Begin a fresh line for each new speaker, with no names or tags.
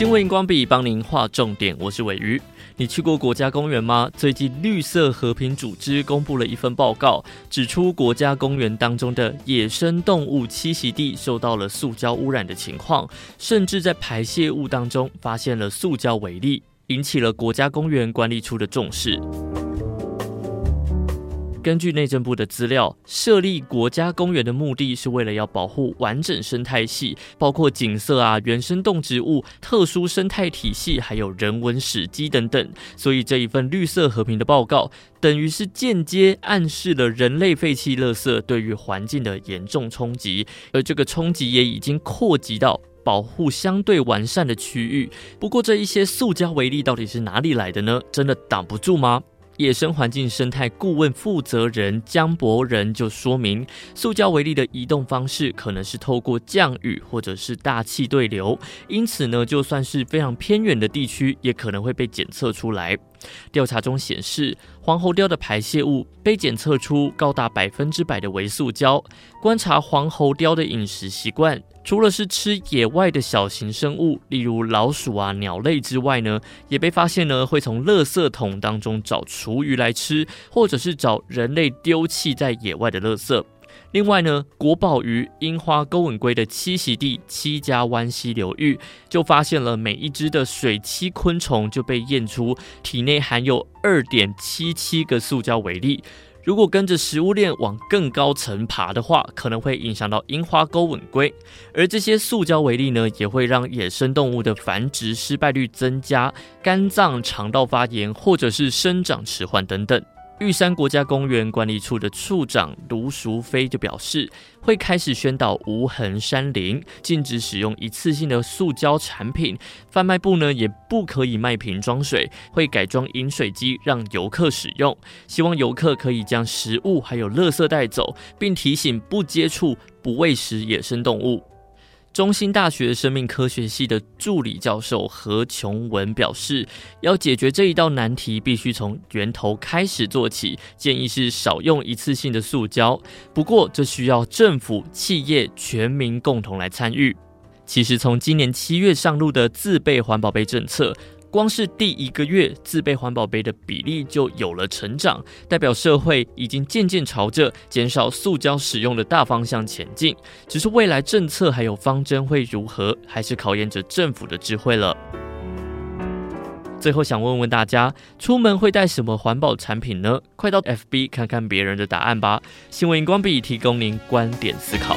新闻荧光笔帮您画重点，我是伟鱼。你去过国家公园吗？最近绿色和平组织公布了一份报告，指出国家公园当中的野生动物栖息地受到了塑胶污染的情况，甚至在排泄物当中发现了塑胶微粒，引起了国家公园管理处的重视。根据内政部的资料，设立国家公园的目的是为了要保护完整生态系，包括景色啊、原生动植物、特殊生态体系，还有人文史迹等等。所以这一份绿色和平的报告，等于是间接暗示了人类废弃垃圾对于环境的严重冲击，而这个冲击也已经扩及到保护相对完善的区域。不过，这一些塑胶微粒到底是哪里来的呢？真的挡不住吗？野生环境生态顾问负责人江博仁就说明，塑胶微粒的移动方式可能是透过降雨或者是大气对流，因此呢，就算是非常偏远的地区，也可能会被检测出来。调查中显示，黄喉貂的排泄物被检测出高达百分之百的微塑胶。观察黄喉貂的饮食习惯，除了是吃野外的小型生物，例如老鼠啊、鸟类之外呢，也被发现呢会从垃圾桶当中找厨余来吃，或者是找人类丢弃在野外的垃圾。另外呢，国宝鱼樱花钩吻龟的栖息地七家湾溪流域，就发现了每一只的水栖昆虫就被验出体内含有二点七七个塑胶微粒。如果跟着食物链往更高层爬的话，可能会影响到樱花钩吻龟。而这些塑胶微粒呢，也会让野生动物的繁殖失败率增加，肝脏、肠道发炎，或者是生长迟缓等等。玉山国家公园管理处的处长卢淑菲就表示，会开始宣导无痕山林，禁止使用一次性的塑胶产品。贩卖部呢，也不可以卖瓶装水，会改装饮水机让游客使用。希望游客可以将食物还有垃圾带走，并提醒不接触、不喂食野生动物。中心大学生命科学系的助理教授何琼文表示，要解决这一道难题，必须从源头开始做起。建议是少用一次性的塑胶，不过这需要政府、企业、全民共同来参与。其实，从今年七月上路的自备环保杯政策。光是第一个月，自备环保杯的比例就有了成长，代表社会已经渐渐朝着减少塑胶使用的大方向前进。只是未来政策还有方针会如何，还是考验着政府的智慧了。最后想问问大家，出门会带什么环保产品呢？快到 FB 看看别人的答案吧。新闻荧光笔提供您观点思考。